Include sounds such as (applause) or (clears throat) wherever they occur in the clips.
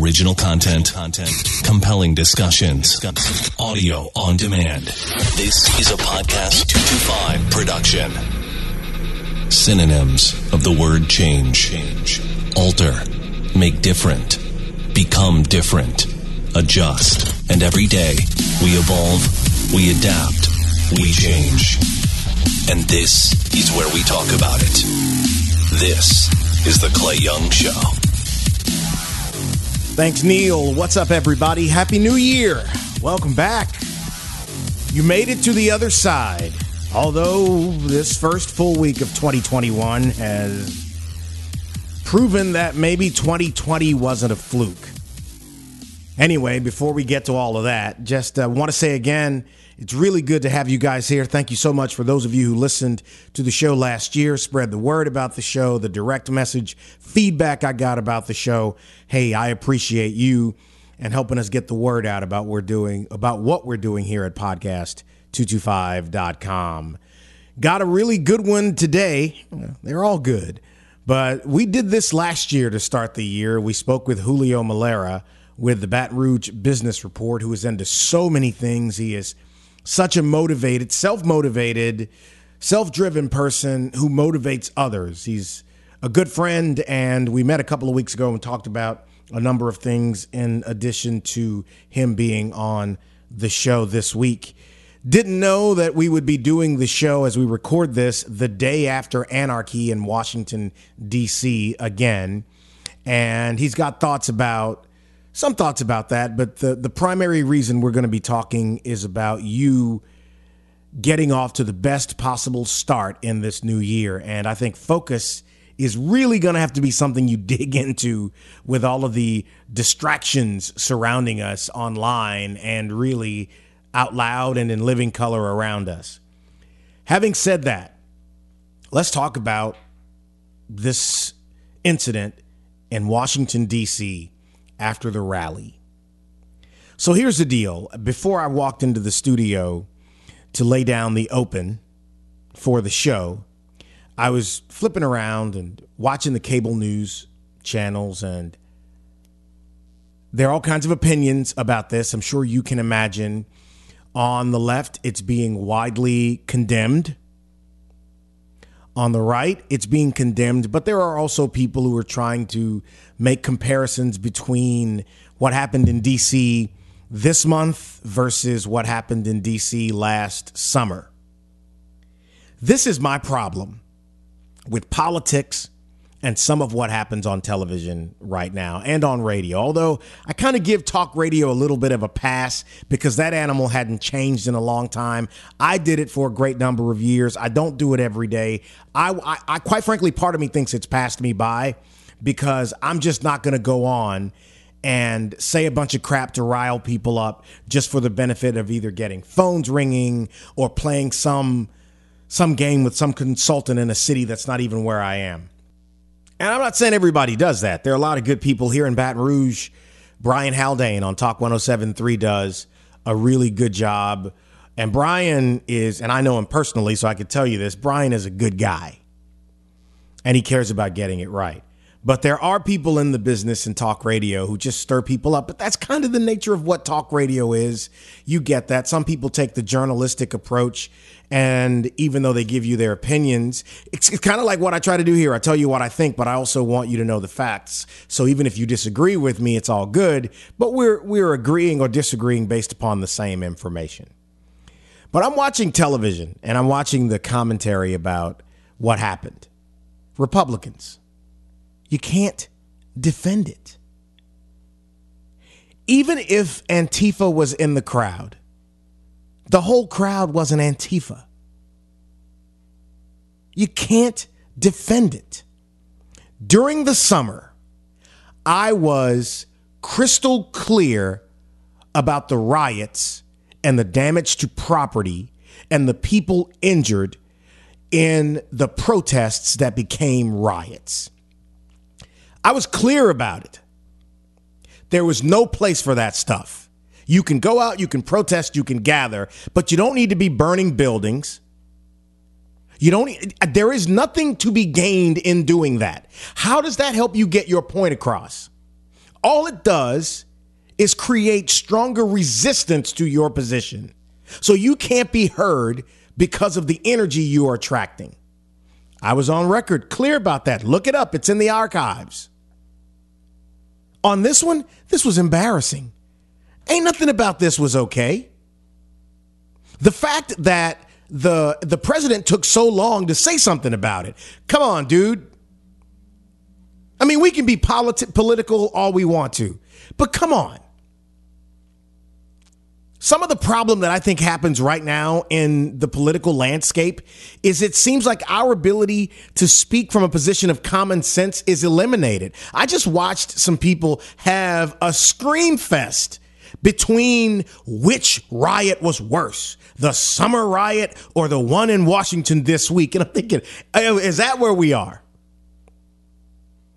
Original content, compelling discussions, audio on demand. This is a podcast 225 production. Synonyms of the word change. Change. Alter. Make different. Become different. Adjust. And every day, we evolve, we adapt, we change. And this is where we talk about it. This is the Clay Young Show. Thanks, Neil. What's up, everybody? Happy New Year. Welcome back. You made it to the other side. Although this first full week of 2021 has proven that maybe 2020 wasn't a fluke. Anyway, before we get to all of that, just uh, want to say again, it's really good to have you guys here. Thank you so much for those of you who listened to the show last year, spread the word about the show, the direct message feedback I got about the show. Hey, I appreciate you and helping us get the word out about we're doing about what we're doing here at podcast225.com. Got a really good one today. They're all good. But we did this last year to start the year. We spoke with Julio Melara with the Baton Rouge Business Report, who is into so many things. He is such a motivated, self motivated, self driven person who motivates others. He's a good friend, and we met a couple of weeks ago and talked about a number of things in addition to him being on the show this week. Didn't know that we would be doing the show as we record this the day after anarchy in Washington, D.C. again. And he's got thoughts about some thoughts about that, but the, the primary reason we're going to be talking is about you getting off to the best possible start in this new year. And I think focus is really going to have to be something you (laughs) dig into with all of the distractions surrounding us online and really out loud and in living color around us. Having said that, let's talk about this incident in Washington, D.C after the rally. So here's the deal. Before I walked into the studio to lay down the open for the show, I was flipping around and watching the cable news channels, and there are all kinds of opinions about this. I'm sure you can imagine. On the left, it's being widely condemned. On the right, it's being condemned, but there are also people who are trying to make comparisons between what happened in DC this month versus what happened in DC last summer. This is my problem with politics and some of what happens on television right now and on radio. Although I kind of give talk radio a little bit of a pass because that animal hadn't changed in a long time. I did it for a great number of years. I don't do it every day. I, I, I quite frankly, part of me thinks it's passed me by because I'm just not going to go on and say a bunch of crap to rile people up just for the benefit of either getting phones ringing or playing some some game with some consultant in a city that's not even where I am. And I'm not saying everybody does that. There are a lot of good people here in Baton Rouge. Brian Haldane on Talk 1073 does a really good job. And Brian is, and I know him personally, so I can tell you this Brian is a good guy. And he cares about getting it right. But there are people in the business and talk radio who just stir people up. But that's kind of the nature of what talk radio is. You get that. Some people take the journalistic approach. And even though they give you their opinions, it's, it's kind of like what I try to do here. I tell you what I think, but I also want you to know the facts. So even if you disagree with me, it's all good. But we're, we're agreeing or disagreeing based upon the same information. But I'm watching television and I'm watching the commentary about what happened. Republicans you can't defend it. Even if Antifa was in the crowd, the whole crowd wasn't Antifa. You can't defend it. During the summer, I was crystal clear about the riots and the damage to property and the people injured in the protests that became riots. I was clear about it. There was no place for that stuff. You can go out, you can protest, you can gather, but you don't need to be burning buildings. You don't uh, there is nothing to be gained in doing that. How does that help you get your point across? all it does is create stronger resistance to your position. So you can't be heard because of the energy you are attracting. I was on record clear about that. Look it up, it's in the archives. On this one, this was embarrassing. Ain't nothing about this was okay. The fact that the the president took so long to say something about it. Come on, dude. I mean, we can be politi- political all we want to, but come on. Some of the problem that I think happens right now in the political landscape is it seems like our ability to speak from a position of common sense is eliminated. I just watched some people have a scream fest between which riot was worse, the summer riot or the one in Washington this week. And I'm thinking, oh, is that where we are?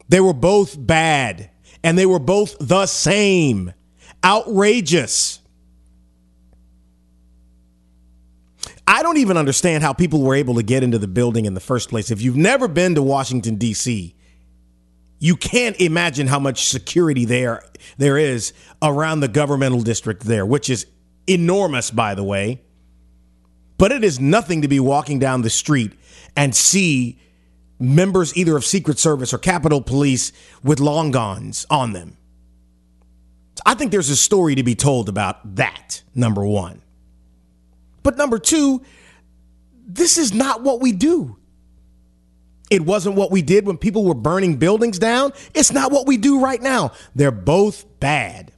They were both bad and they were both the same. Outrageous. I don't even understand how people were able to get into the building in the first place. If you've never been to Washington, D.C., you can't imagine how much security there there is around the governmental district there, which is enormous, by the way. But it is nothing to be walking down the street and see members either of Secret Service or Capitol Police with long guns on them. I think there's a story to be told about that, number one. But number two, this is not what we do. It wasn't what we did when people were burning buildings down. It's not what we do right now. They're both bad.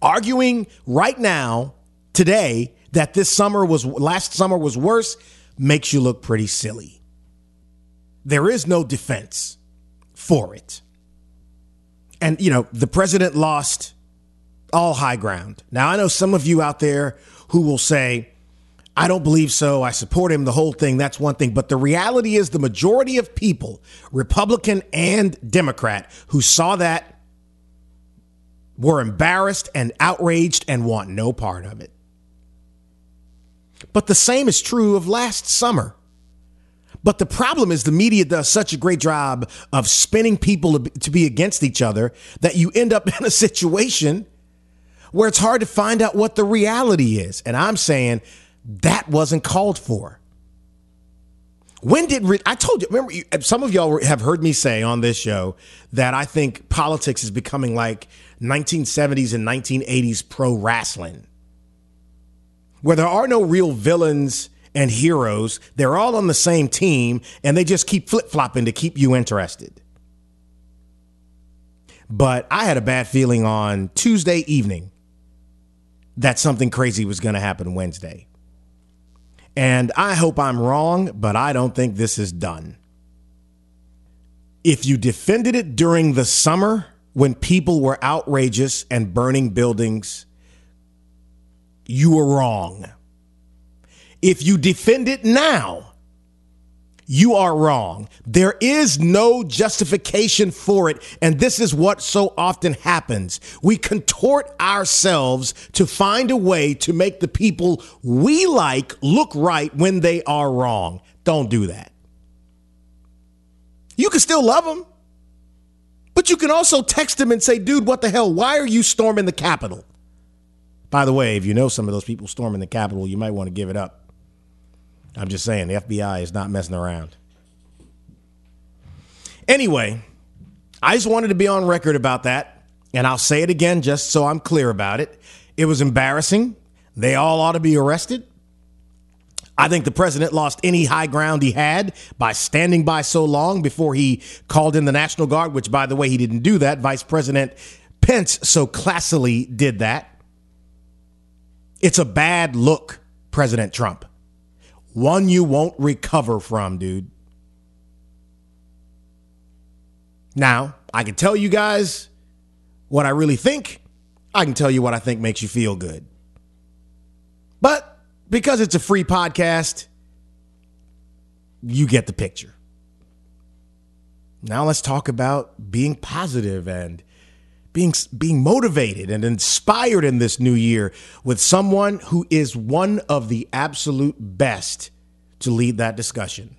Arguing right now, today, that this summer was last summer was worse makes you look pretty silly. There is no defense for it. And, you know, the president lost all high ground. Now, I know some of you out there who will say, I don't believe so. I support him, the whole thing. That's one thing. But the reality is, the majority of people, Republican and Democrat, who saw that were embarrassed and outraged and want no part of it. But the same is true of last summer. But the problem is the media does such a great job of spinning people to be against each other that you end up (laughs) in a situation where it's hard to find out what the reality is. And I'm saying that wasn't called for. When did re- I told you? Remember, uh, some of y'all have heard me say on this show that I think politics is becoming like 1970s and 1980s pro wrestling, where there are no real villains and heroes. They're all on the same team, and they just keep flip flopping to keep you interested. But I had a bad feeling on Tuesday evening that something crazy was going to happen Wednesday. And I hope I'm wrong, but I don't think this is done. If you defended it during the summer when people were outrageous and burning buildings, you were wrong. If you defend it now, you are wrong. There is no justification for it. And this is what so often happens. We contort ourselves to find a way to make the people we like look right when they are wrong. Don't do that. You can still love them, but you can also text them and say, dude, what the hell? Why are you storming the Capitol? By the way, if you know some of those people storming the Capitol, you might want to give it up. I'm just saying, the FBI is not messing around. Anyway, I just wanted to be on record about that, and I'll say it again just so I'm clear about it. It was embarrassing. They all ought to be arrested. I think the president lost any high ground he had by standing by so long before he called in the National Guard, which, by the way, he didn't do that. Vice President Pence so classily did that. It's a bad look, President Trump. One you won't recover from, dude. Now, I can tell you guys what I really think. I can tell you what I think makes you feel good. But because it's a free podcast, you get the picture. Now let's talk about being positive and being being motivated and inspired in this new year with someone who is one of the absolute best to lead that discussion.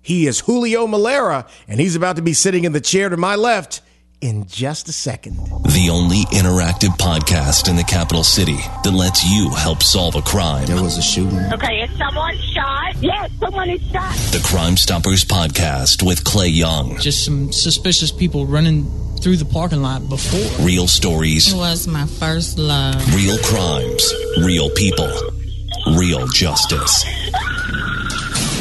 He is Julio Melara, and he's about to be sitting in the chair to my left in just a second. The only interactive podcast in the capital city that lets you help solve a crime. There was a shooting. Okay, is someone shot? Yes, someone is shot. The Crime Stoppers podcast with Clay Young. Just some suspicious people running through the parking lot before. Real stories, It was my first love. real crimes, real people, real justice.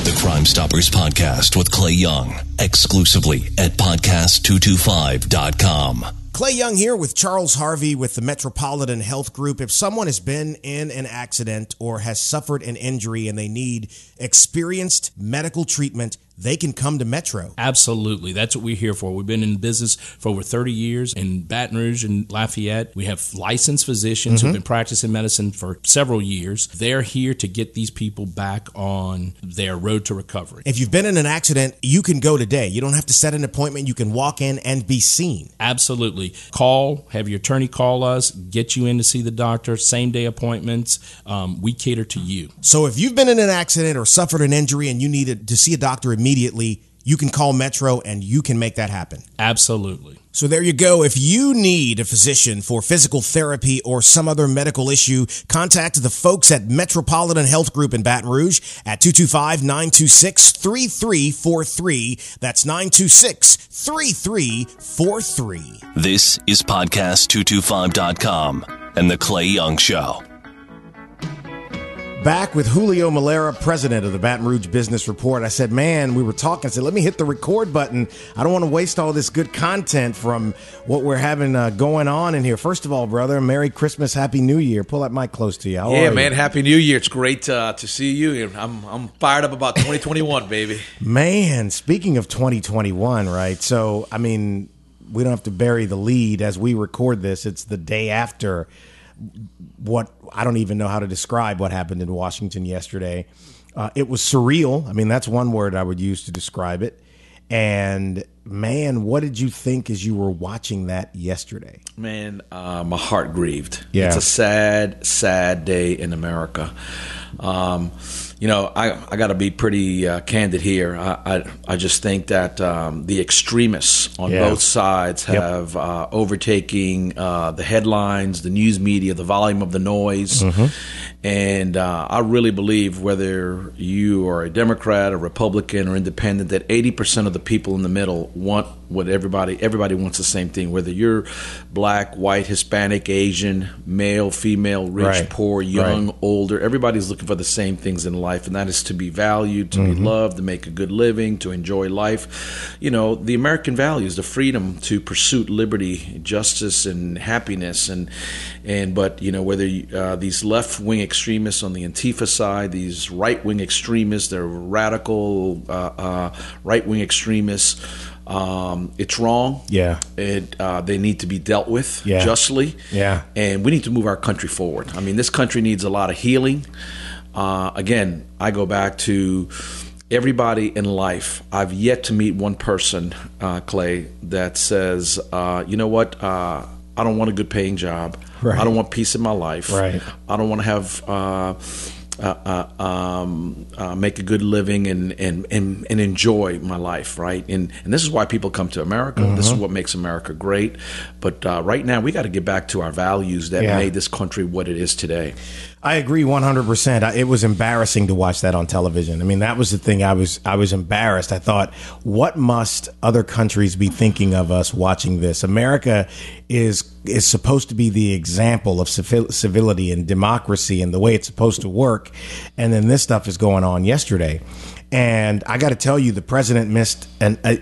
The Crime Stoppers podcast with Clay Young, exclusively at podcast225.com. Clay Young here with Charles Harvey with the Metropolitan Health Group. If someone has been in an accident or has suffered an injury and they need experienced medical treatment, they can come to Metro. Absolutely. That's what we're here for. We've been in business for over 30 years in Baton Rouge and Lafayette. We have licensed physicians who've mm-hmm. been practicing medicine for several years. They're here to get these people back on their road to recovery. If you've been in an accident, you can go today. You don't have to set an appointment. You can walk in and be seen. Absolutely. Call, have your attorney call us, get you in to see the doctor, same day appointments. Um, we cater to you. So if you've been in an accident or suffered an injury and you needed to see a doctor immediately, you can call Metro and you can make that happen. Absolutely. So there you go. If you need a physician for physical therapy or some other medical issue, contact the folks at Metropolitan Health Group in Baton Rouge at 225-926-3343. That's 926-3343. This is podcast225.com and The Clay Young Show. Back with Julio Melara, president of the Baton Rouge Business Report. I said, man, we were talking. I said, let me hit the record button. I don't want to waste all this good content from what we're having uh, going on in here. First of all, brother, Merry Christmas, Happy New Year. Pull that mic close to you. How Yeah, man. you? Happy New Year. It's great uh, to see you. I'm I'm fired up about 2021, baby. Man, speaking of 2021, right? So, I mean, we don't have to bury the lead as we record this. It's the day after what I don't even know how to describe what happened in Washington yesterday. Uh, it was surreal. I mean, that's one word I would use to describe it. And man, what did you think as you were watching that yesterday? Man, uh, my heart grieved. Yeah. It's a sad, sad day in America. Um, you know, I, I got to be pretty uh, candid here. I, I, I just think that um, the extremists on Yeah. both sides Yep. have uh, overtaking uh, the headlines, the news media, the volume of the noise. Mm-hmm. And uh, I really believe whether you are a Democrat, a Republican, or independent, that 80% of the people in the middle want what everybody everybody wants the same thing. Whether you're black, white, Hispanic, Asian, male, female, rich, Right. poor, young, Right. older, everybody's looking for the same things in life, and that is to be valued, to Mm-hmm. be loved, to make a good living, to enjoy life. You know, the American values, the freedom to pursue liberty, justice, and happiness, and and but you know whether uh, these left wing extremists on the Antifa side, these right wing extremists, they're radical uh, uh, right wing extremists. Um, it's wrong. Yeah. It, uh, they need to be dealt with Yeah. justly. Yeah. And we need to move our country forward. I mean, this country needs a lot of healing. Uh, again, I go back to everybody in life. I've yet to meet one person, uh, Clay, that says, uh, you know what? Uh, I don't want a good paying job. Right. I don't want peace in my life. Right. I don't want to have. Uh, uh, um, uh, make a good living and, and, and, and enjoy my life, right? And and this is why people come to America. This Mm-hmm. is what makes America great. But uh, right now, we got to get back to our values that Yeah. made this country what it is today. I agree 100%. I- It was embarrassing to watch that on television. I mean, that was the thing I was I was embarrassed. I thought, what must other countries be thinking of us watching this? America is is supposed to be the example of civility and democracy and the way it's supposed to work. And then this stuff is going on yesterday. And I got to tell you, the president missed an, uh,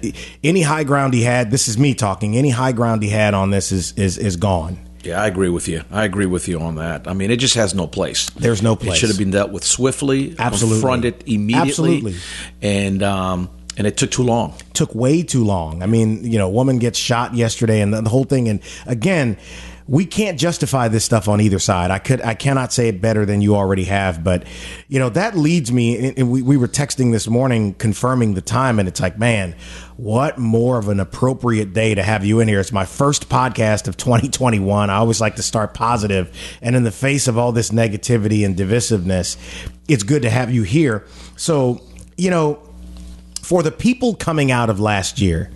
any high ground he had. This is me talking. Any high ground he had on this is is is gone. Yeah, I agree with you. I agree with you on that. I mean, it just has no place. There's no place. It should have been dealt with swiftly, Absolutely. confronted immediately, Absolutely. and um, and it took too long. took way too long. I mean, you know, a woman gets shot yesterday and the, the whole thing. And again, we can't justify this stuff on either side. I could, I cannot say it better than you already have. But you know, that leads me. And we, we were texting this morning confirming the time, and it's like, man, what more of an appropriate day to have you in here? It's my first podcast of 2021. I always like to start positive, and in the face of all this negativity and divisiveness, it's good to have you here. So, you know, for the people coming out of last year,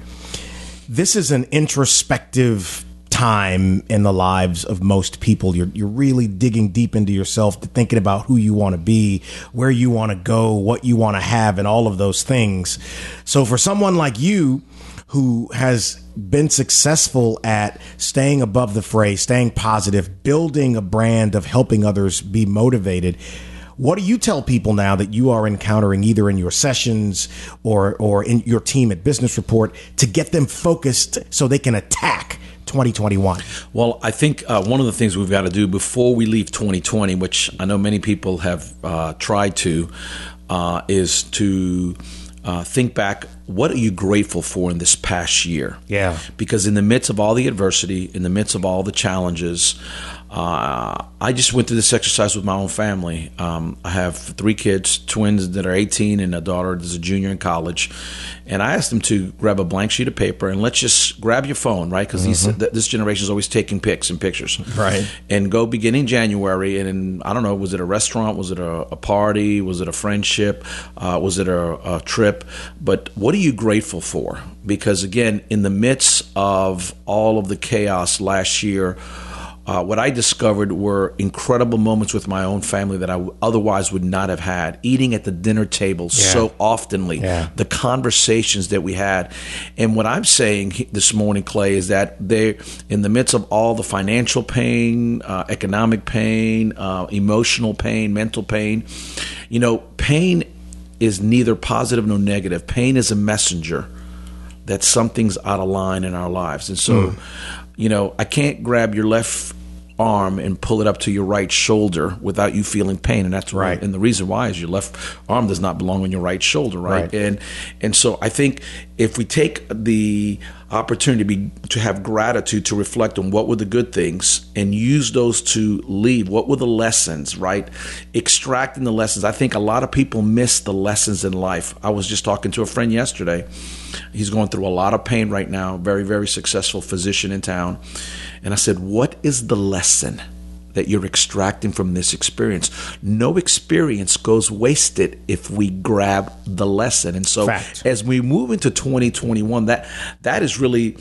this is an introspective time in the lives of most people. You're you're really digging deep into yourself, to thinking about who you want to be, where you want to go, what you want to have, and all of those things. So for someone like you who has been successful at staying above the fray, staying positive, building a brand of helping others be motivated. What do you tell people now that you are encountering either in your sessions or or in your team at Business Report to get them focused so they can attack 2021? Well, I think uh, one of the things we've got to do before we leave 2020, which I know many people have uh, tried to, uh, is to uh, think back what are you grateful for in this past year? Yeah. Because in the midst of all the adversity, in the midst of all the challenges, uh, I just went through this exercise with my own family. Um, I have three kids, twins that are 18, and a daughter that's a junior in college. And I asked them to grab a blank sheet of paper and let's just grab your phone, right? Because mm-hmm. this generation is always taking pics and pictures, right? And go beginning January, and in, I don't know, was it a restaurant? Was it a, a party? Was it a friendship? Uh, was it a, a trip? But what are you grateful for? Because again, in the midst of all of the chaos last year uh, what I discovered were incredible moments with my own family that I otherwise would not have had. Eating at the dinner table yeah. so oftenly, yeah. the conversations that we had. And what I'm saying this morning, Clay, is that they, in the midst of all the financial pain, uh, economic pain, uh, emotional pain, mental pain, you know, pain is neither positive nor negative. Pain is a messenger that something's out of line in our lives. And so, mm you know, I can't grab your left arm and pull it up to your right shoulder without you feeling pain. And that's right. and the reason why is your left arm does not belong on your right shoulder right, right. and and so i think if we take the opportunity to, be, to have gratitude to reflect on what were the good things and use those to lead what were the lessons right? Extracting the lessons. I think a lot of people miss the lessons in life. I was just talking to a friend yesterday. He's going through a lot of pain right now. Very very successful physician in town and I said, What is the lesson that you're extracting from this experience? No experience goes wasted if we grab the lesson. And so Fact. as we move into 2021, that that is really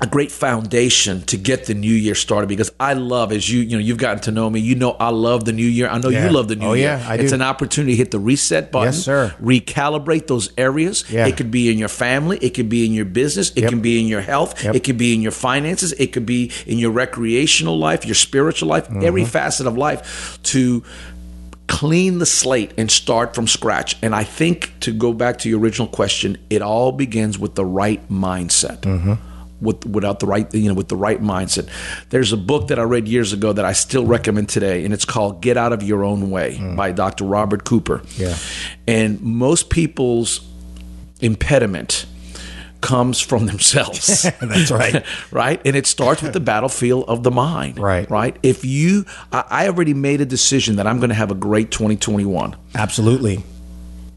a great foundation to get the new year started because I love as you you know you've gotten to know me you know I love the new year I know yeah. you love the new oh, year yeah, I it's do. an opportunity to hit the reset button yes sir recalibrate those areas yeah. it could be in your family it could be in your business it yep. can be in your health yep. it could be in your finances it could be in your recreational life your spiritual life mm-hmm. every facet of life to clean the slate and start from scratch. And I think to go back to your original question, it all begins with the right mindset. Mm-hmm with without the right you know with the right mindset. There's a book that I read years ago that I still recommend today, and it's called "Get Out of Your Own Way" mm. by Dr. Robert Cooper. Yeah, and most people's impediment comes from (laughs) themselves. (laughs) That's right. (laughs) right? And it starts with the battlefield of the mind. Right. Right? If you, I, I already made a decision that I'm going to have a great 2021. Absolutely.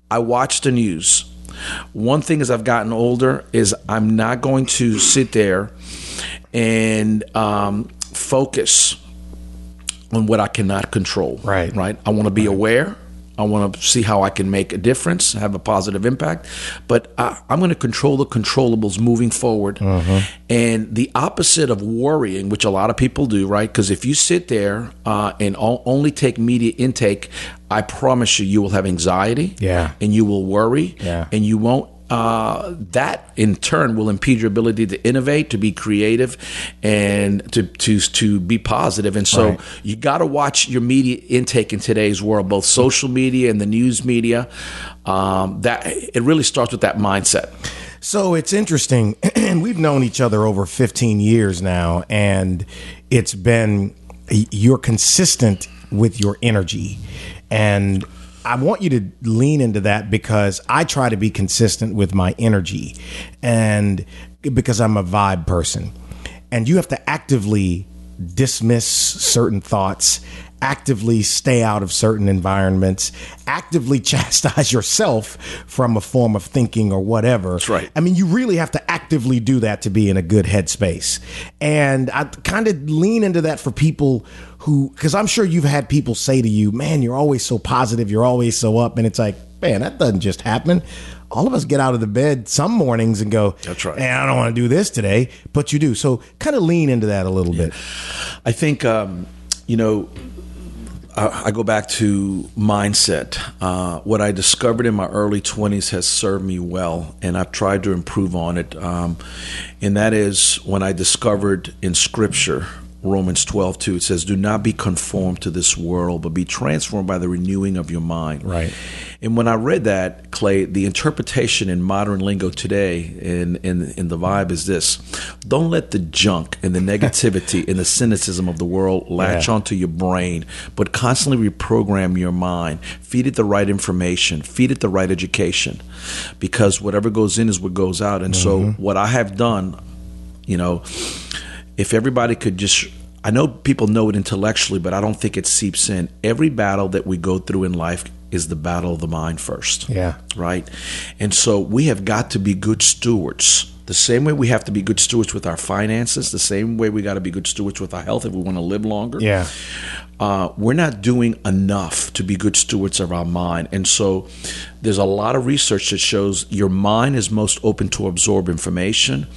I watched the news. One thing as I've gotten older is I'm not going to sit there and um, focus on what I cannot control. Right. Right. I want to be aware. I want to see how I can make a difference, have a positive impact. But I, am going to control the controllables moving forward. Mm-hmm. And the opposite of worrying, which a lot of people do, right? Because if you sit there uh, and all, only take media intake, I promise you, you will have anxiety. Yeah. And you will worry. Yeah. And you won't uh, that in turn will impede your ability to innovate, to be creative, and to to to be positive. And so right. you got to watch your media intake in today's world, both social media and the news media. Um, that it really starts with that mindset. So it's interesting. And (clears throat) we've known each other over 15 years now, and it's been you're consistent with your energy and I want you to lean into that because I try to be consistent with my energy and because I'm a vibe person. And you have to actively dismiss certain thoughts, actively stay out of certain environments, actively (laughs) chastise yourself from a form of thinking or whatever. That's right. I mean, you really have to actively do that to be in a good headspace. And I kind of lean into that for people who, because I'm sure you've had people say to you, man, you're always so positive, you're always so up. And it's like, man, that doesn't just happen. all of us get out of the bed some mornings and go, That's right. "Man, I don't want to do this today," but you do. So kind of lean into that a little bit. I think um, you know. I, I go back to mindset. Uh, what I discovered in my early 20s has served me well, and I've tried to improve on it. Um, and that is when I discovered in Scripture, Romans 12, 2, it says, Do not be conformed to this world, but be transformed by the renewing of your mind. Right. And when I read that, Clay, the interpretation in modern lingo today in, in, in the vibe is this don't let the junk and the (laughs) negativity and the cynicism of the world latch Yeah. onto your brain, but constantly reprogram your mind. Feed it the right information, feed it the right education, because whatever goes in is what goes out. And so, mm-hmm. what I have done, you know, if everybody could just I know people know it intellectually, but I don't think it seeps in. Every battle that we go through in life is the battle of the mind first. Yeah. Right? And so we have got to be good stewards. The same way we have to be good stewards with our finances, the same way we got to be good stewards with our health if we want to live longer Yeah. uh, we're not doing enough to be good stewards of our mind. And so there's a lot of research that shows your mind is most open to absorb information.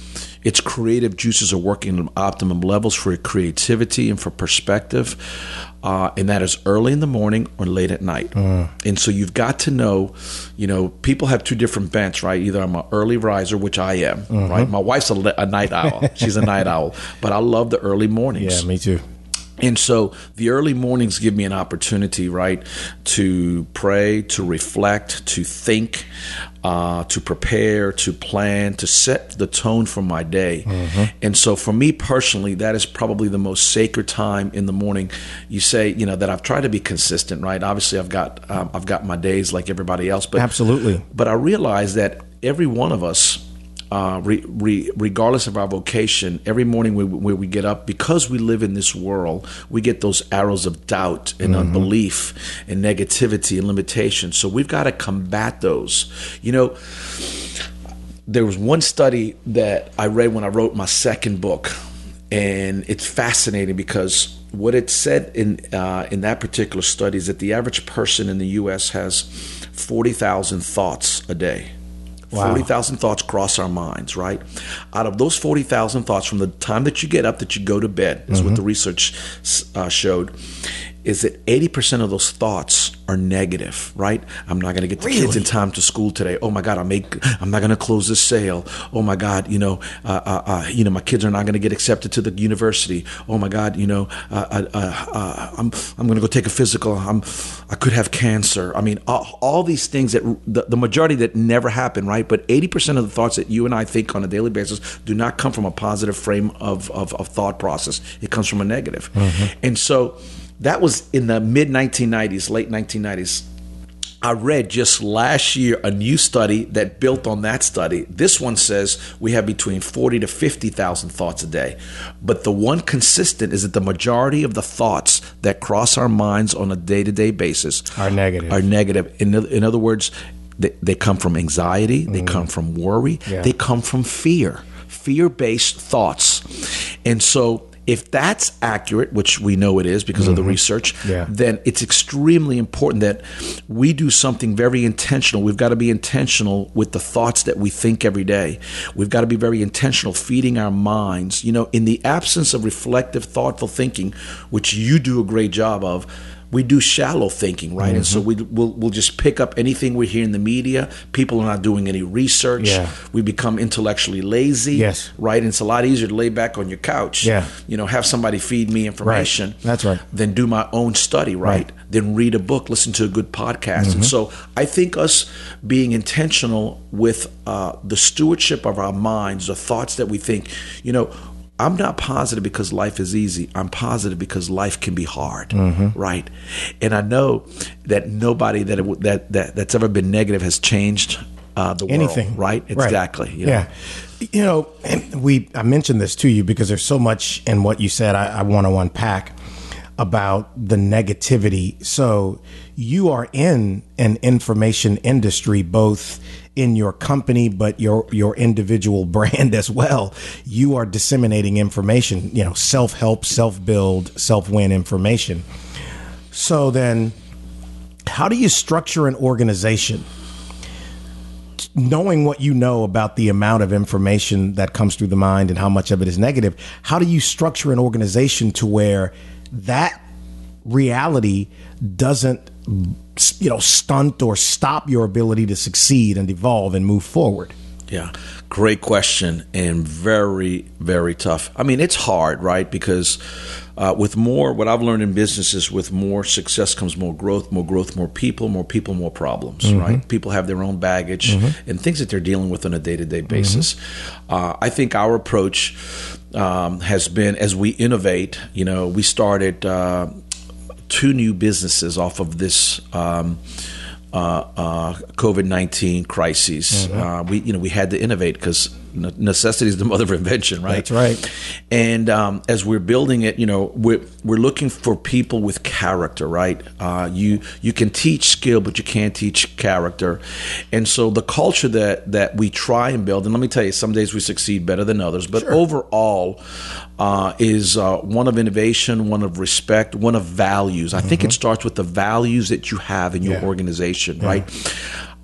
Its creative juices are working at optimum levels for creativity and for perspective. Uh, and that is early in the morning or late at night. And so you've got to know, you know, people have two different bents, right? Either I'm an early riser, which I am, right? My wife's a, a night owl. (laughs) She's a night owl. But I love the early mornings. Yeah, me too. And so the early mornings give me an opportunity, right, to pray, to reflect, to think, uh, to prepare, to plan, to set the tone for my day. And so for me personally, that is probably the most sacred time in the morning. You say, you know, that I've tried to be consistent, right? Obviously, I've got um, I've got my days like everybody else, but Absolutely. but I realize that every one of us, uh, re, re, regardless of our vocation, every morning when, when we get up, because we live in this world, we get those arrows of doubt and unbelief and negativity and limitation. So we've got to combat those. You know, there was one study that I read when I wrote my second book, and it's fascinating because what it said in uh, in that particular study is that the average person in the U.S. has forty thousand thoughts a day. Wow. 40,000 thoughts cross our minds, right? Out of those 40,000 thoughts, from the time that you get up that you go to bed, is what the research uh, showed, is that 80% of those thoughts are negative, right? I'm not going to get the kids in time to school today. Oh my God, I make, I'm not going to close this sale. Oh my God, you know, uh, uh, uh, you know, my kids are not going to get accepted to the university. Oh my God, you know, uh, uh, uh, I'm, I'm going to go take a physical. I'm, I could have cancer. I mean, all, all these things that the, the majority that never happen, right? But 80% of the thoughts that you and I think on a daily basis do not come from a positive frame of, of, of thought process. It comes from a negative. And so that was in the mid 1990s, late 1990s. I read just last year a new study that built on that study. This one says we have between 40 to 50,000 thoughts a day. But the one consistent is that the majority of the thoughts that cross our minds on a day to day basis Are negative. Are negative. In, in other words, they, they come from anxiety, they come from worry, Mm. Yeah. they come from fear, fear based thoughts. And so, if that's accurate, which we know it is because of the research, Mm-hmm. Yeah. then it's extremely important that we do something very intentional. We've got to be intentional with the thoughts that we think every day. We've got to be very intentional feeding our minds. You know, in the absence of reflective, thoughtful thinking, which you do a great job of, we do shallow thinking, right? And so Mm-hmm. we, we'll, we'll just pick up anything we hear in the media. People are not doing any research. Yeah. We become intellectually lazy. Yes. Right? And it's a lot easier to lay back on your couch. Yeah. You know, have somebody feed me information. That's right. Then do my own study, right? Right. Then read a book, listen to a good podcast. Mm-hmm. And so I think us being intentional with uh, the stewardship of our minds, the thoughts that we think, you know, I'm not positive because life is easy. I'm positive because life can be hard, Mm-hmm. right? And I know that nobody that that that that's ever been negative has changed uh, the anything, world, right? Exactly. you know. Yeah. You know, and (clears throat) we I mentioned this to you because there's so much in what you said I, I want to unpack about the negativity. So you are in an information industry, both in your company, but your your individual (laughs) brand as well. You are disseminating information, you know, self help, self build, self win information. So then, how do you structure an organization? knowing what you know about the amount of information that comes through the mind and how much of it is negative, how do you structure an organization to where that reality doesn't you know stunt or stop your ability to succeed and evolve and move forward? Yeah, great question and very, very tough. I mean, it's hard, right? Because uh, with more, what I've learned in business is with more success comes more growth, more growth, more people, more people, more problems, mm-hmm. right? People have their own baggage mm-hmm. and things that they're dealing with on a day to day basis. Mm-hmm. Uh, I think our approach um, has been as we innovate, you know, we started uh, two new businesses off of this. Um, uh, uh, COVID nineteen crises. Mm-hmm. Uh, we you know we had to innovate because necessity is the mother of invention, right? That's right. And um, as we're building it, you know, we're we're looking for people with character, right? Uh, you you can teach skill, but you can't teach character. And so the culture that that we try and build, and let me tell you, some days we succeed better than others, but sure. overall, uh, is uh, one of innovation, one of respect, one of values. I mm-hmm. think it mm-hmm. starts with the values that you have in your yeah. organization, yeah. right?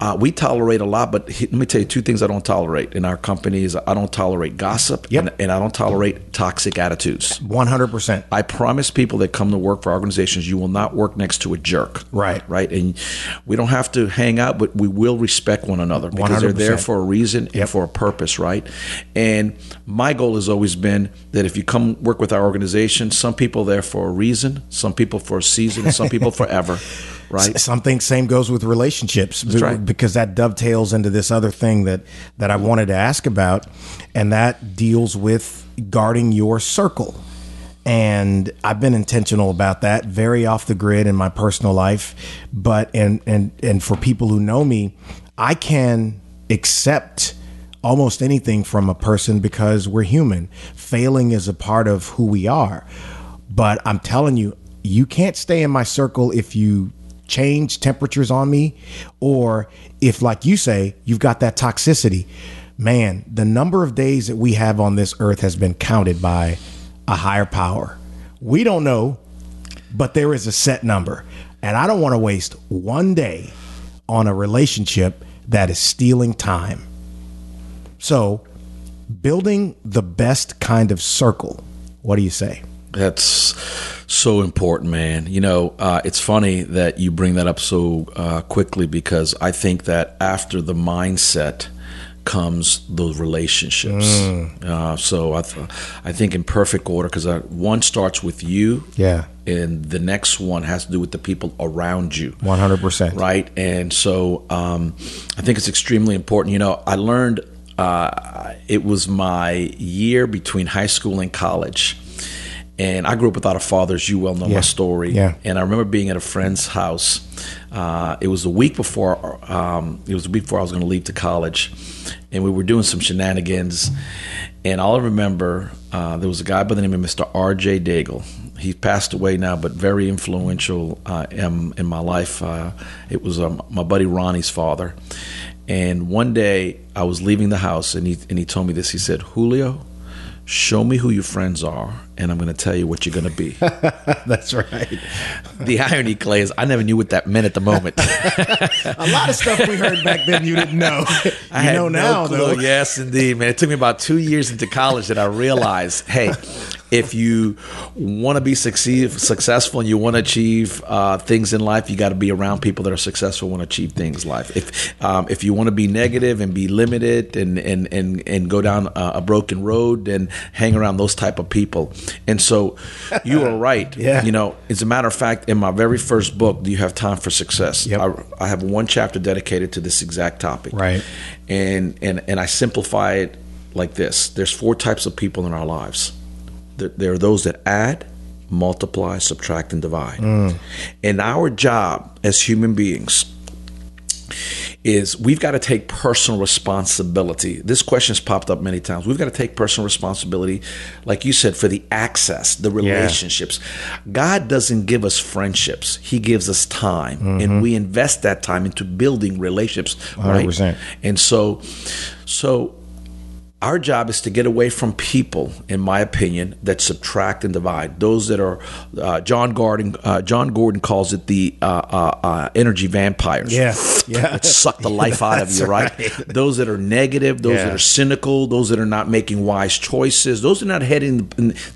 Uh, we tolerate a lot, but let me tell you two things I don't tolerate in our company is I don't tolerate gossip yep. and, and, I don't tolerate toxic attitudes. 100%. I promise people that come to work for organizations, you will not work next to a jerk. Right. Right. And we don't have to hang out, but we will respect one another because they are there for a reason yep. and for a purpose, right? And my goal has always been that if you come work with our organization, some people there for a reason, some people for a season, and some people (laughs) forever right? Something same goes with relationships That's right. because that dovetails into this other thing that that I wanted to ask about, and that deals with guarding your circle. And I've been intentional about that, very off the grid in my personal life. But and and and for people who know me, I can accept almost anything from a person because we're human. Failing is a part of who we are. But I'm telling you, you can't stay in my circle if you change temperatures on me, or if, like you say, you've got that toxicity, man, the number of days that we have on this earth has been counted by a higher power. We don't know, but there is a set number. And I don't want to waste one day on a relationship that is stealing time. So, building the best kind of circle, what do you say? That's so important, man. You know, uh, it's funny that you bring that up so uh, quickly because I think that after the mindset comes those relationships. Mm. Uh, so I, th- I think in perfect order because uh, one starts with you, yeah, and the next one has to do with the people around you. One hundred percent, right? And so um, I think it's extremely important. You know, I learned uh, it was my year between high school and college and I grew up without a father, as you well know yeah. my story. Yeah. And I remember being at a friend's house. Uh, it was the week before. Um, it was the week before I was going to leave to college, and we were doing some shenanigans. And all I remember, uh, there was a guy by the name of Mr. R.J. Daigle. He passed away now, but very influential uh, in, in, my life. Uh, it was um, my buddy Ronnie's father. And one day I was leaving the house, and he and he told me this. He said, "Julio." Show me who your friends are and i'm going to tell you what you're going to be. (laughs) That's right. The irony clay is i never knew what that meant at the moment. (laughs) A lot of stuff we heard back then you didn't know. (laughs) You I know no now clue. though. Yes indeed man. It took me about two years into college that i realized hey if you want to be succeed, successful and you want to achieve uh, things in life, you got to be around people that are successful, want to achieve things in life. If um, if you want to be negative and be limited and and and, and go down a, a broken road, then hang around those type of people. And so, you are (laughs) right. yeah. You know, as a matter of fact, in my very first book, "Do You Have Time for Success?" Yep. I, I have one chapter dedicated to this exact topic. Right. And and and I simplify it like this: There's four types of people in our lives there are those that add, multiply, subtract, and divide. Mm. And our job as human beings is we've got to take personal responsibility. This question has popped up many times. We've got to take personal responsibility, like you said, for the access, the relationships. Yeah. God doesn't give us friendships, He gives us time. Mm-hmm. And we invest that time into building relationships. 100%. Right? And so, so our job is to get away from people, in my opinion, that subtract and divide. Those that are uh, Jon Gordon. Uh, Jon Gordon calls it the uh, uh, uh, energy vampires. Yeah, (laughs) yeah. that suck the life (laughs) out of you. Right? right. Those that are negative. Those Yeah. that are cynical. Those that are not making wise choices. Those that are not heading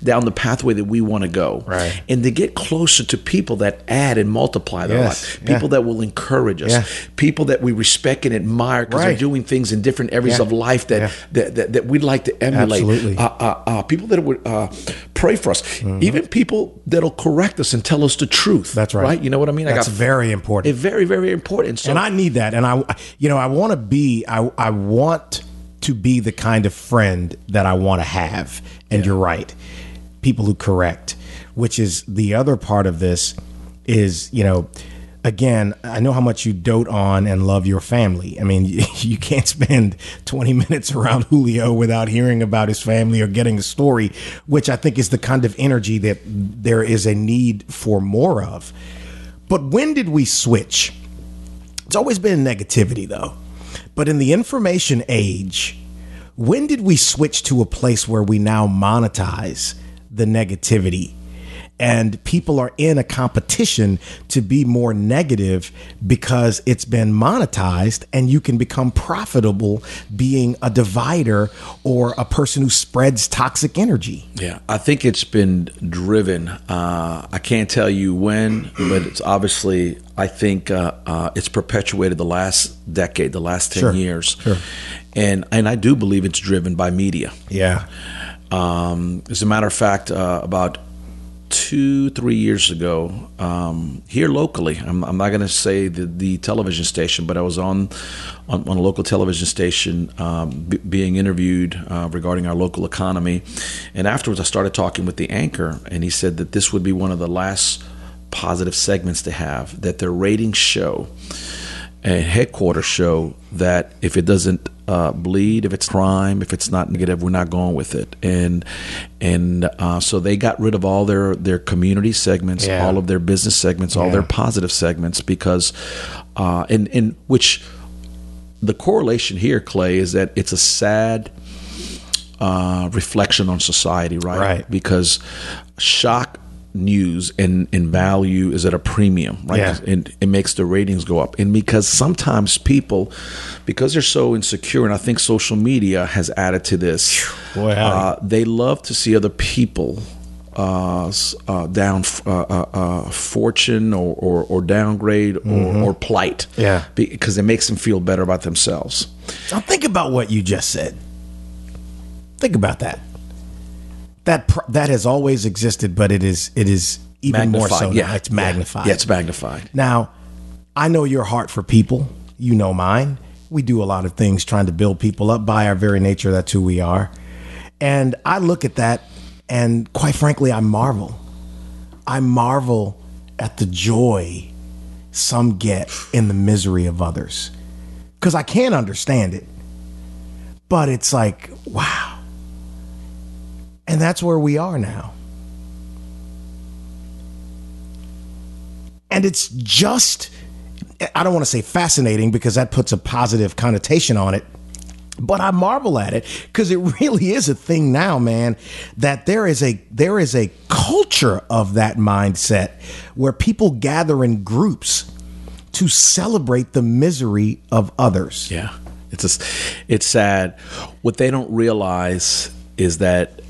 down the pathway that we want to go. Right. And to get closer to people that add and multiply their Yes, life. yeah. People that will encourage us. Yeah. People that we respect and admire because Right. they're doing things in different areas Yeah. of life that, Yeah. that, that that we'd like to emulate. Absolutely. Uh, uh, uh, people that would uh, pray for us. Even people that'll correct us and tell us the truth. Mm-hmm. That's right. Right. You know what I mean? That's very important. Very very important. So and I need that. And I, you know, I want to be, I, I want to be the kind of friend that I want to have. And you're right. People who correct, which is the other part of this is, you know, again, I know how much you dote on and love your family. I mean, (laughs) you can't spend 20 minutes around Julio without hearing about his family or getting a story, which I think is the kind of energy that there is a need for more of. But when did we switch? It's always been negativity, though. But in the information age, when did we switch to a place where we now monetize the negativity? And people are in a competition to be more negative because it's been monetized and you can become profitable being a divider or a person who spreads toxic energy. Yeah, I think it's been driven. Uh, I can't tell you when, but it's obviously. I think uh, uh, it's perpetuated the last decade, the last ten Sure, years, sure. and and I do believe it's driven by media. Yeah. Um, as a matter of fact, uh, about two, three years ago, um, here locally, I'm, I'm not going to say the, the television station, but I was on on, on a local television station um, b- being interviewed uh, regarding our local economy, and afterwards I started talking with the anchor, and he said that this would be one of the last positive segments to have, that their ratings show and headquarters show that if it doesn't uh, bleed, if it's crime, if it's not negative, we're not going with it. And and uh, so they got rid of all their their community segments, Yeah. all of their business segments, all Yeah. their positive segments, because uh, in in which the correlation here, Clay, is that it's a sad uh, reflection on society, right? Right. Because shock news and, and value is at a premium, right? Yeah. And it makes the ratings go up. And because sometimes people, because they're so insecure, and I think social media has added to this, Boy, uh, they love to see other people. Uh, uh, down uh, uh, uh, fortune or, or, or downgrade or, or plight Mm-hmm. Yeah. because it makes them feel better about themselves Now think about what you just said. Think about that. That pr- that has always existed, but it is it is even more so. now. it's magnified. yeah, it's magnified Now, I know your heart for people. You know mine. We do a lot of things trying to build people up by our very nature. That's who we are. And I look at that, and quite frankly, I marvel. I marvel at the joy some get in the misery of others. Because I can't understand it. But it's like, wow. And that's where we are now. And it's just, I don't want to say fascinating because that puts a positive connotation on it. But I marvel at it because it (laughs) really is a thing now, man. That there is a there is a culture of that mindset where people gather in groups to celebrate the misery of others. Yeah, it's just, it's sad. What they don't realize is that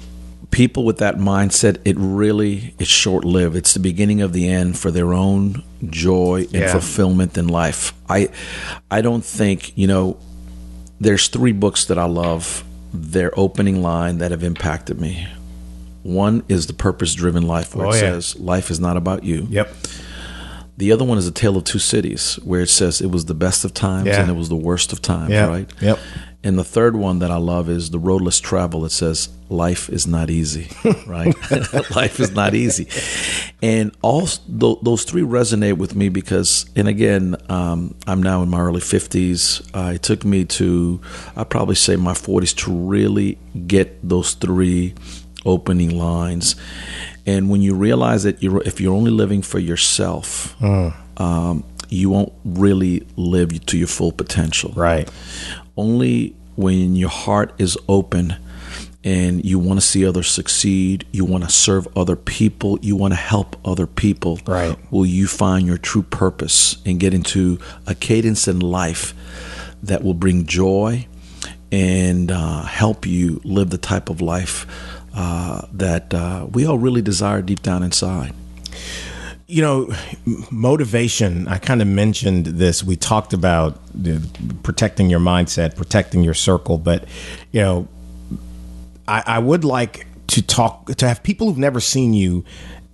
people with that mindset, it really it's short lived. It's the beginning of the end for their own joy and Yeah. fulfillment in life. I I don't think you know. There's three books that I love. Their opening line that have impacted me. One is the Purpose Driven Life, where Oh, it yeah. says, "Life is not about you." Yep. The other one is A Tale of Two Cities, where it says it was the best of times Yeah. and it was the worst of times, Yep. right? Yep. And the third one that I love is The Road Less Travel. It says, Life is not easy, (laughs) right? (laughs) Life is not easy. And all th- those three resonate with me because, and again, um, I'm now in my early 50s. Uh, it took me to, I'd probably say my 40s to really get those three opening lines. And when you realize that you're, if you're only living for yourself, um, you won't really live to your full potential Right. Only when your heart is open and you want to see others succeed, you want to serve other people, you want to help other people, Right. will you find your true purpose and get into a cadence in life that will bring joy and uh, help you live the type of life uh, that uh, we all really desire deep down inside. You know, motivation. I kind of mentioned this. We talked about the, protecting your mindset, protecting your circle, but you know, I, I would like to talk to have people who've never seen you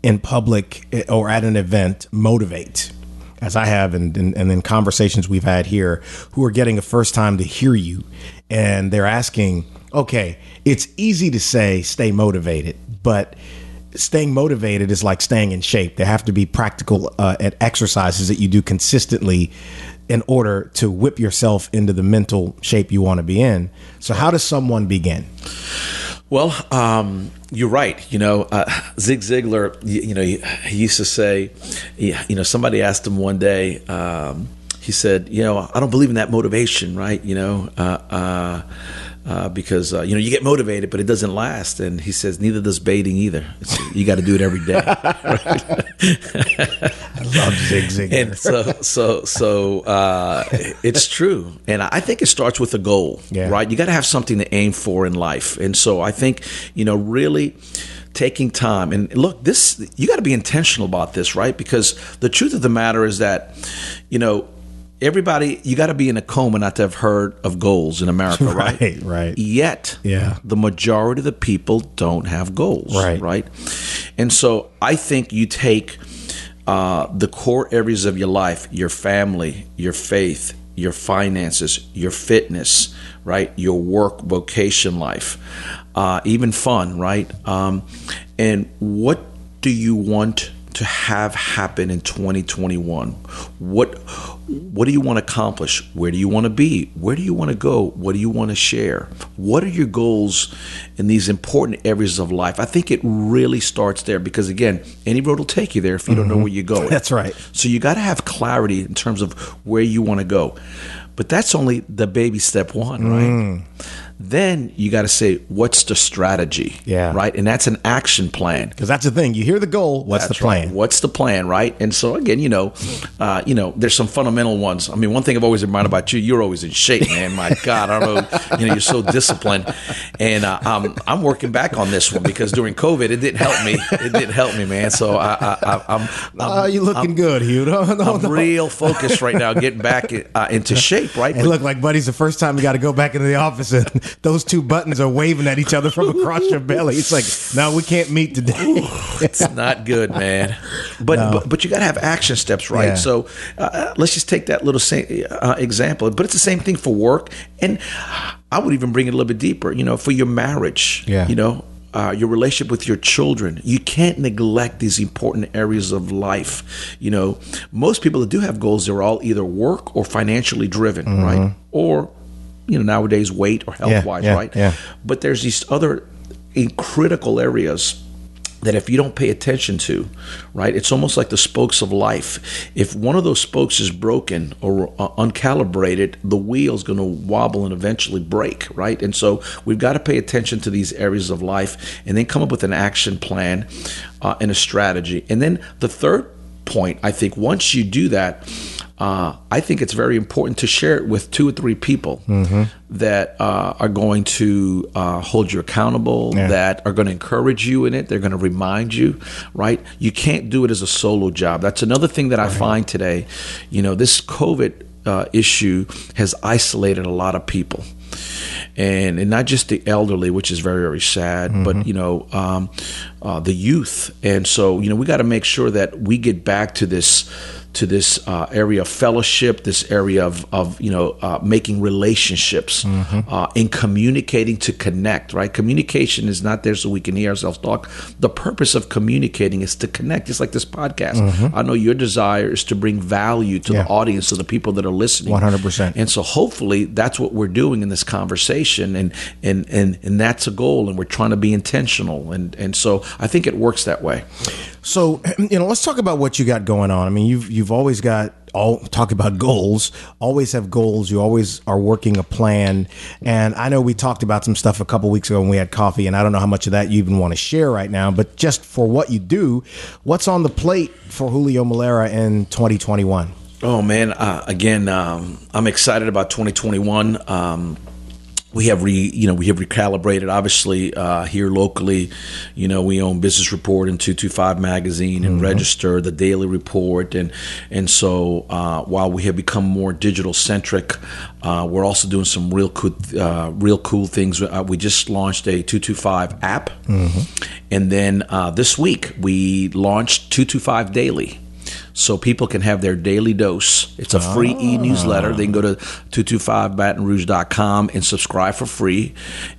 in public eh, or at an event motivate. As I have, and, and, and in conversations we've had here, who are getting a first time to hear you, and they're asking, okay, it's easy to say stay motivated, but staying motivated is like staying in shape. There have to be practical uh, exercises that you do consistently in order to whip yourself into the mental shape you want to be in. So, how does someone begin? Well, um, you're right. You know, uh, Zig Ziglar, you, you know, he, used to say, he- you know, somebody asked him one day, um, he said, you know, I don't believe in that motivation, right? You know, uh, uh, because, uh, you know, you get motivated, but it doesn't last. And he says, neither does baiting either. It's, you got to do it every day. (laughs) I love Zig Ziglar. and so so so uh, it's true and i think it starts with a goal Yeah. right you got to have something to aim for in life and so i think you know really taking time and look this you got to be intentional about this right because the truth of the matter is that you know everybody you got to be in a coma not to have heard of goals in america (laughs) right Right, right. yet Yeah. the majority of the people don't have goals Right. right and so i think you take uh, the core areas of your life your family your faith your finances your fitness right your work vocation life uh, even fun right um, and what do you want to have happen in 2021 what what do you want to accomplish? Where do you want to be? Where do you want to go? What do you want to share? What are your goals in these important areas of life? I think it really starts there because again any road will take you there if you don't know where you're going. That's right. so you got to have clarity in terms of where you want to go. But that's only the baby step one right? Mm. Then you got to say what's the strategy Yeah. right and that's an action plan Because that's the thing. You hear the goal. What's that's the plan? Right. What's the plan, right? And so again, you know, uh, you know, there's some fundamental ones. I mean, one thing I've always admired about you, you're always in shape, man. My (laughs) God, I don't know, you know, you're so disciplined, and uh, I'm I'm working back on this one because during COVID, it didn't help me. It didn't help me, man. So I, I'm, I'm Uh, you looking good, Hugh. (laughs) No, no, I'm no. real focused right now, getting back uh, into shape, right? (laughs) Hey, look, like buddy's the first time you got to go back into the office and those two buttons are waving at each other from across your belly. It's like, no, we can't meet today. it's not good, man. But but, but you got to have action steps, right? Yeah. So uh, let's just take that little same uh, example. But it's the same thing for work, and I would even bring it a little bit deeper. You know, for your marriage, Yeah. you know. Uh, your relationship with your children, you can't neglect these important areas of life. You know, most people that do have goals, they're all either work or financially driven, right? Or, you know, nowadays weight or health wise, yeah, right? yeah. But there's these other in critical areas that if you don't pay attention to, right, it's almost like the spokes of life. If one of those spokes is broken or uh, uncalibrated, the wheel's going to wobble and eventually break, right? And so we've got to pay attention to these areas of life and then come up with an action plan uh, and a strategy. And then the third point, I think, once you do that, uh, I think it's very important to share it with two or three people that uh, are going to uh, hold you accountable, Yeah. that are going to encourage you in it. They're going to remind you, right? You can't do it as a solo job. That's another thing that I find today. You know, this COVID uh, issue has isolated a lot of people. And, and not just the elderly, which is very very sad, but you know um, uh, the youth, and so you know we got to make sure that we get back to this to this uh, area of fellowship, this area of, of you know uh, making relationships, uh, in communicating to connect. Right, communication is not there so we can hear ourselves talk. The purpose of communicating is to connect. Just like this podcast, I know your desire is to bring value to Yeah. the audience, to the people that are listening. 100%. And so hopefully that's what we're doing in the this conversation, and and and and that's a goal, and we're trying to be intentional, and and so I think it works that way. So, (clears throat) you know, let's talk about what you got going on. I mean, you've you've always got all talk about goals. Always have goals. You always are working a plan. And I know we talked about some stuff a couple weeks ago when we had coffee, and I don't know how much of that you even want to share right now. But just for what you do, what's on the plate for Julio Melara in 2021? Oh man, uh, again, um, I'm excited about 2021. Um, we have re you know we have recalibrated obviously uh, here locally. You know we own business report and 225 magazine and mm-hmm. register the daily report. And and so uh, while we have become more digital centric uh, we're also doing some real cool uh, real cool things. Uh, we just launched a 225 app. Mm-hmm. and then uh, this week we launched 225 daily so people can have their daily dose. It's a free e newsletter. They can go to 225batonrouge.com and subscribe for free,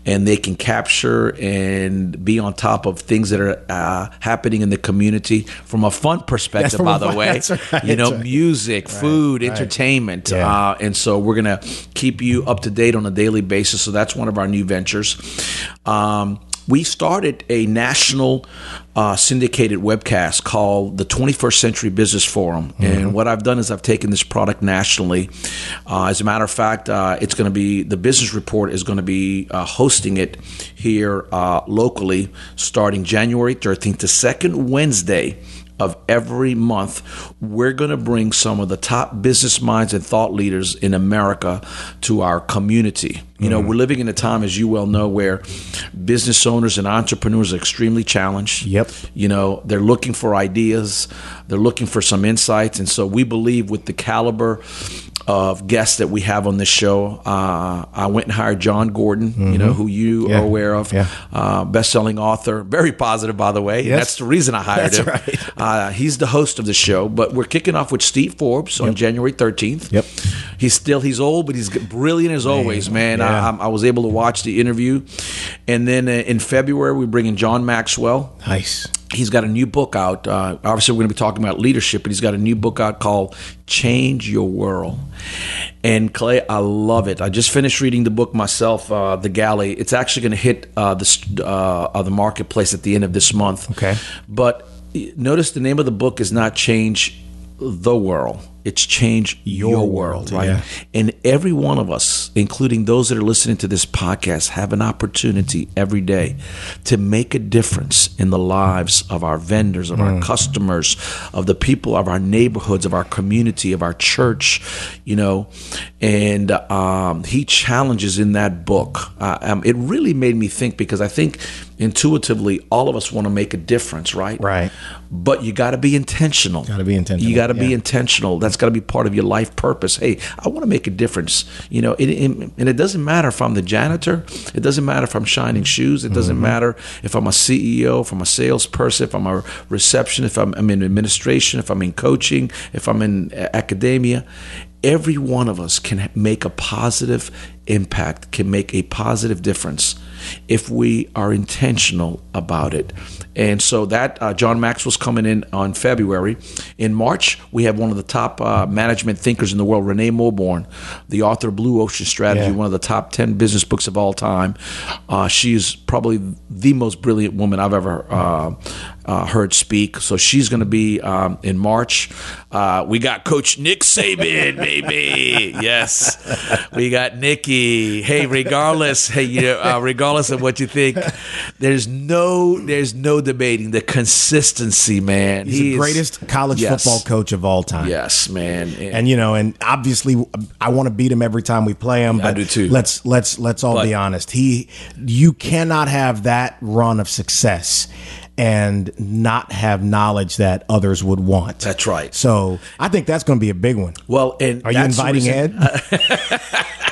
and they can capture and be on top of things that are uh, happening in the community from a fun perspective, by the fun, way. Right, you know, right. music, right, food, entertainment. Yeah. Uh, and so we're going to keep you up to date on a daily basis. So that's one of our new ventures. Um, we started a national uh, syndicated webcast called the 21st Century Business Forum. Mm-hmm. And what I've done is I've taken this product nationally. Uh, as a matter of fact, uh, it's going to be the business report is going to be uh, hosting it here uh, locally starting January 13th, the second Wednesday of every month, we're going to bring some of the top business minds and thought leaders in America to our community. You know, mm. we're living in a time, as you well know, where business owners and entrepreneurs are extremely challenged. Yep. You know, they're looking for ideas, they're looking for some insights. And so we believe with the caliber of guests that we have on this show. Uh, I went and hired Jon Gordon, mm-hmm. you know, who you yeah. are aware of, yeah. uh, best-selling author, very positive, by the way. Yes. That's the reason I hired That's him. Right. Uh, he's the host of the show, but we're kicking off with Steve Forbes yep. on January 13th. Yep. He's still he's old, but he's brilliant as always, man. Yeah. I, I, was able to watch the interview, and then uh, in February we bring in John Maxwell. Nice he's got a new book out. Uh, obviously, we're going to be talking about leadership, but he's got a new book out called Change Your World. And Clay, I love it. I just finished reading the book myself, uh, The Galley. It's actually going to hit uh, the uh, the marketplace at the end of this month. Okay, but notice the name of the book is not Change the World it's changed your, your world, right? Yeah. And every one of us, including those that are listening to this podcast, have an opportunity every day to make a difference in the lives of our vendors, of mm. our customers, of the people of our neighborhoods, of our community, of our church, you know. And um, he challenges in that book. Uh, um, it really made me think because I think intuitively all of us want to make a difference, right? Right. But you got to be intentional. Got to be intentional. You got to yeah. be intentional. That's got to be part of your life purpose. Hey, I want to make a difference. You know, it, it, and it doesn't matter if I'm the janitor. It doesn't matter if I'm shining shoes. It doesn't mm-hmm. matter if I'm a CEO, if I'm a salesperson, if I'm a reception if I'm, I'm in administration, if I'm in coaching, if I'm in academia every one of us can make a positive impact, can make a positive difference if we are intentional about it. And so that uh, John Maxwell's coming in on February. In March, we have one of the top uh, management thinkers in the world, Renee Mauborgne, the author of Blue Ocean Strategy, yeah. one of the top 10 business books of all time. Uh, she is probably the most brilliant woman I've ever uh, uh, heard speak. So she's going to be um, in March. Uh, we got Coach Nick Saban, baby. (laughs) Yes, we got Nikki. Hey, regardless, hey, you know, uh, regardless of what you think, (laughs) there's no, there's no debating the consistency, man. He's, the greatest college yes. football coach of all time. Yes, man. And, and you know, and obviously, I want to beat him every time we play him. But I do too. Let's let's let's all but, be honest. He, you cannot have that run of success and not have knowledge that others would want. That's right. So I think that's going to be a big one. Well, and are you inviting Ed? (laughs)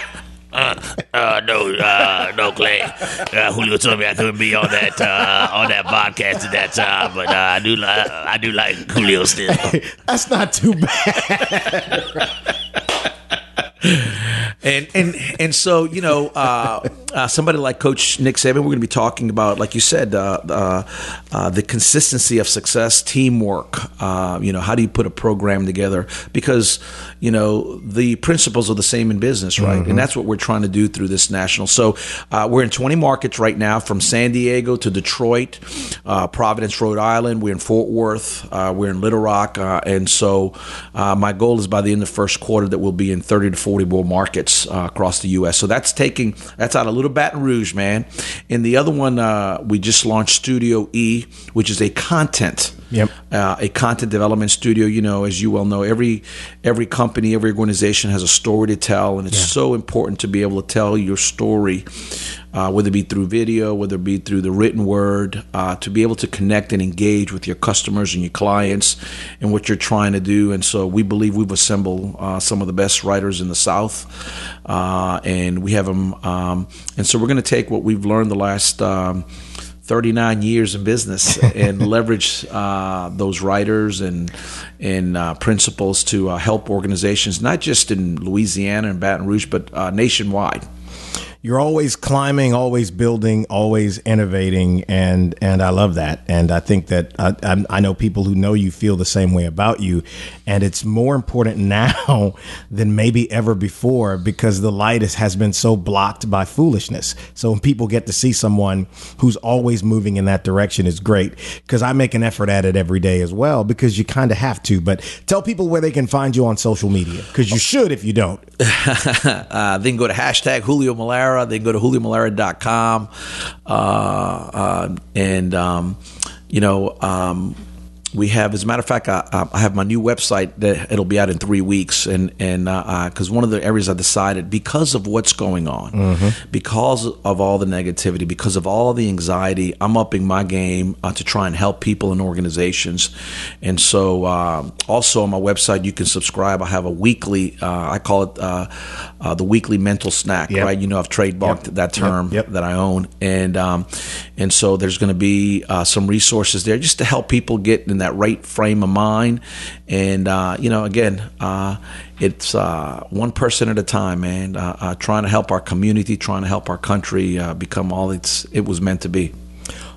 Uh, uh, no, uh, no, Clay. Uh, Julio told me I couldn't be on that uh, on that podcast at that time, but uh, I do like I do like Julio still. (laughs) That's not too bad. (laughs) and and and so you know, uh, uh, somebody like Coach Nick Saban, we're going to be talking about, like you said, uh, uh, uh, the consistency of success, teamwork. Uh, you know, how do you put a program together? Because you know the principles are the same in business, right? And that's what we're trying to do through this national. So uh, we're in 20 markets right now, from San Diego to Detroit, uh, Providence, Rhode Island. We're in Fort Worth. Uh, we're in Little Rock, uh, and so uh, my goal is by the end of the first quarter that we'll be in 30 to 40 more markets uh, across the U.S. So that's taking that's out of Little Baton Rouge, man. And the other one uh, we just launched Studio E, which is a content Yep. uh, a content development studio. You know, as you well know, every every company, every organization has a story to tell, and it's so important to be able to tell your story, uh, whether it be through video, whether it be through the written word, uh, to be able to connect and engage with your customers and your clients and what you're trying to do. And so we believe we've assembled uh, some of the best writers in the South, uh, and we have them. Um, and so we're going to take what we've learned the last. Um, 39 years in business (laughs) and leverage uh, those writers and and uh, principles to uh, help organizations not just in Louisiana and Baton Rouge but uh, nationwide. You're always climbing, always building, always innovating, and and I love that. And I think that I, I, know people who know you feel the same way about you, and it's more important (laughs) now than maybe ever before because the light is, has been so blocked by foolishness. So when people get to see someone who's always moving in that direction, is great. Because I make an effort at it every day as well because you kind of have to. But tell people where they can find you on social media because you should if you don't. (laughs) uh, they can go to hashtag Julio Melara. They can go to juliomelara.com. Uh, uh, and, um, you know, um, we have, as a matter of fact, I, I have my new website that it'll be out in three weeks, and and because one of the areas I decided because of what's going on, because of all the negativity, because of all the anxiety, I'm upping my game uh, to try and help people and organizations, and so uh, also on my website you can subscribe. I have a weekly, uh, I call it uh, uh, the weekly mental snack, Yep. right? You know, I've trademarked Yep. that term Yep. That I own, and um, and so there's going to be uh, some resources there just to help people get in that right frame of mind, and uh, you know, again, uh, it's uh, one person at a time, man. Uh, uh, trying to help our community, trying to help our country uh, become all it's it was meant to be.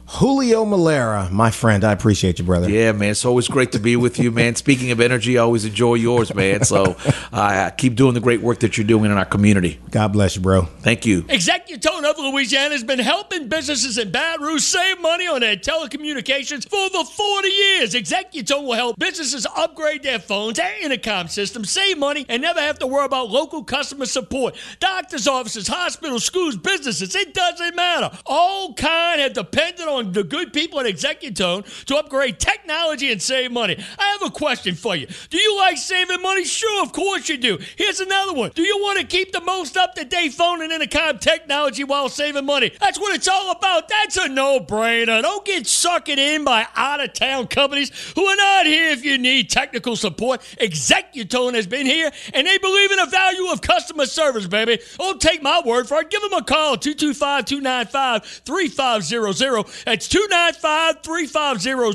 Julio Melara, my friend, I appreciate you, brother. Yeah, man. It's always great to be with you, man. Speaking of energy, I always enjoy yours, man. So (laughs) uh, keep doing the great work that you're doing in our community. God bless you, bro. Thank you. Executone of Louisiana has been helping businesses in Baton Rouge save money on their telecommunications for over 40 years. Executone will help businesses upgrade their phones and intercom systems, save money, and never have to worry about local customer support. Doctors' offices, hospitals, schools, businesses, it doesn't matter. All kind have depended on the good people at Executone to upgrade technology and save money. I have a question for you. Do you like saving money? Sure, of course you do. Here's another one. Do you want to keep the most up to date phone and intercom technology while saving money? That's what it's all about. That's a no brainer. Don't get sucked in by out of town companies who are not here if you need technical support. Executone has been here and they believe in the value of customer service, baby. Don't take my word for it. Give them a call 225 295 3500. That's 295 3500 or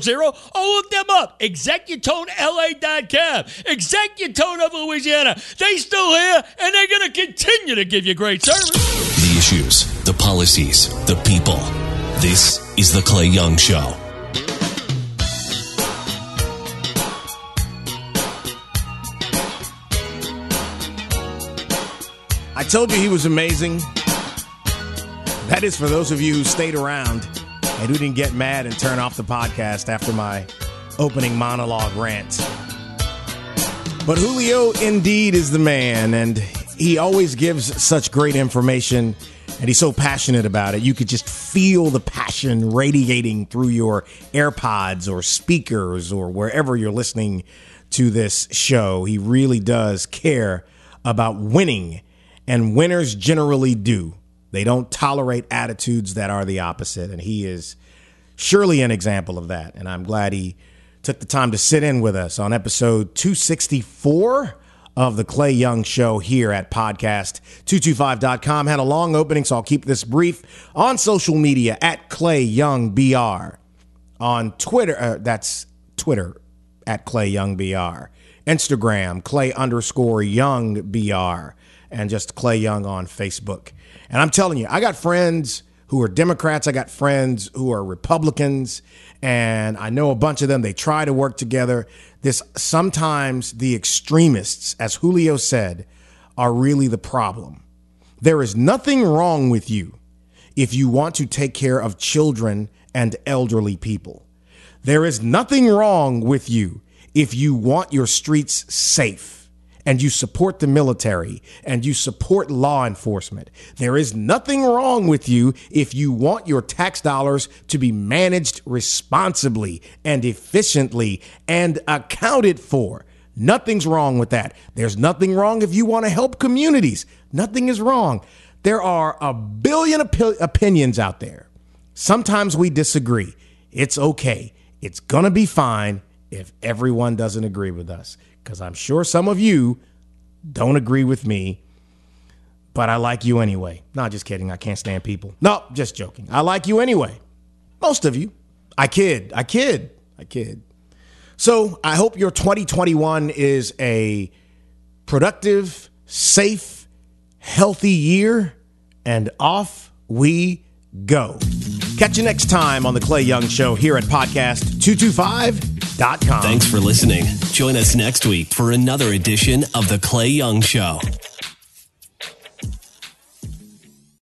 look them up. ExecutoneLA.com. Executone of Louisiana. They still here and they're going to continue to give you great service. The issues, the policies, the people. This is The Clay Young Show. I told you he was amazing. That is for those of you who stayed around and who didn't get mad and turn off the podcast after my opening monologue rant. But Julio indeed is the man, and he always gives such great information, and he's so passionate about it. You could just feel the passion radiating through your AirPods or speakers or wherever you're listening to this show. He really does care about winning, and winners generally do. They don't tolerate attitudes that are the opposite, and he is surely an example of that. And I'm glad he took the time to sit in with us on episode 264 of the Clay Young Show here at podcast225.com. Had a long opening, so I'll keep this brief. On social media at Clay Young BR. On Twitter, uh, that's Twitter at Clay Young BR. Instagram, Clay underscore Young BR, and just Clay Young on Facebook. And I'm telling you, I got friends who are Democrats, I got friends who are Republicans, and I know a bunch of them. They try to work together. This sometimes the extremists, as Julio said, are really the problem. There is nothing wrong with you if you want to take care of children and elderly people. There is nothing wrong with you if you want your streets safe and you support the military and you support law enforcement. There is nothing wrong with you if you want your tax dollars to be managed responsibly and efficiently and accounted for. Nothing's wrong with that. There's nothing wrong if you want to help communities. Nothing is wrong. There are a billion opi- opinions out there. Sometimes we disagree. It's okay. It's going to be fine if everyone doesn't agree with us. Because I'm sure some of you don't agree with me, but I like you anyway. Not just kidding. I can't stand people. No, just joking. I like you anyway. Most of you. I kid. I kid. I kid. So I hope your 2021 is a productive, safe, healthy year, and off we go. Catch you next time on The Clay Young Show here at podcast225.com. Thanks for listening. Join us next week for another edition of The Clay Young Show.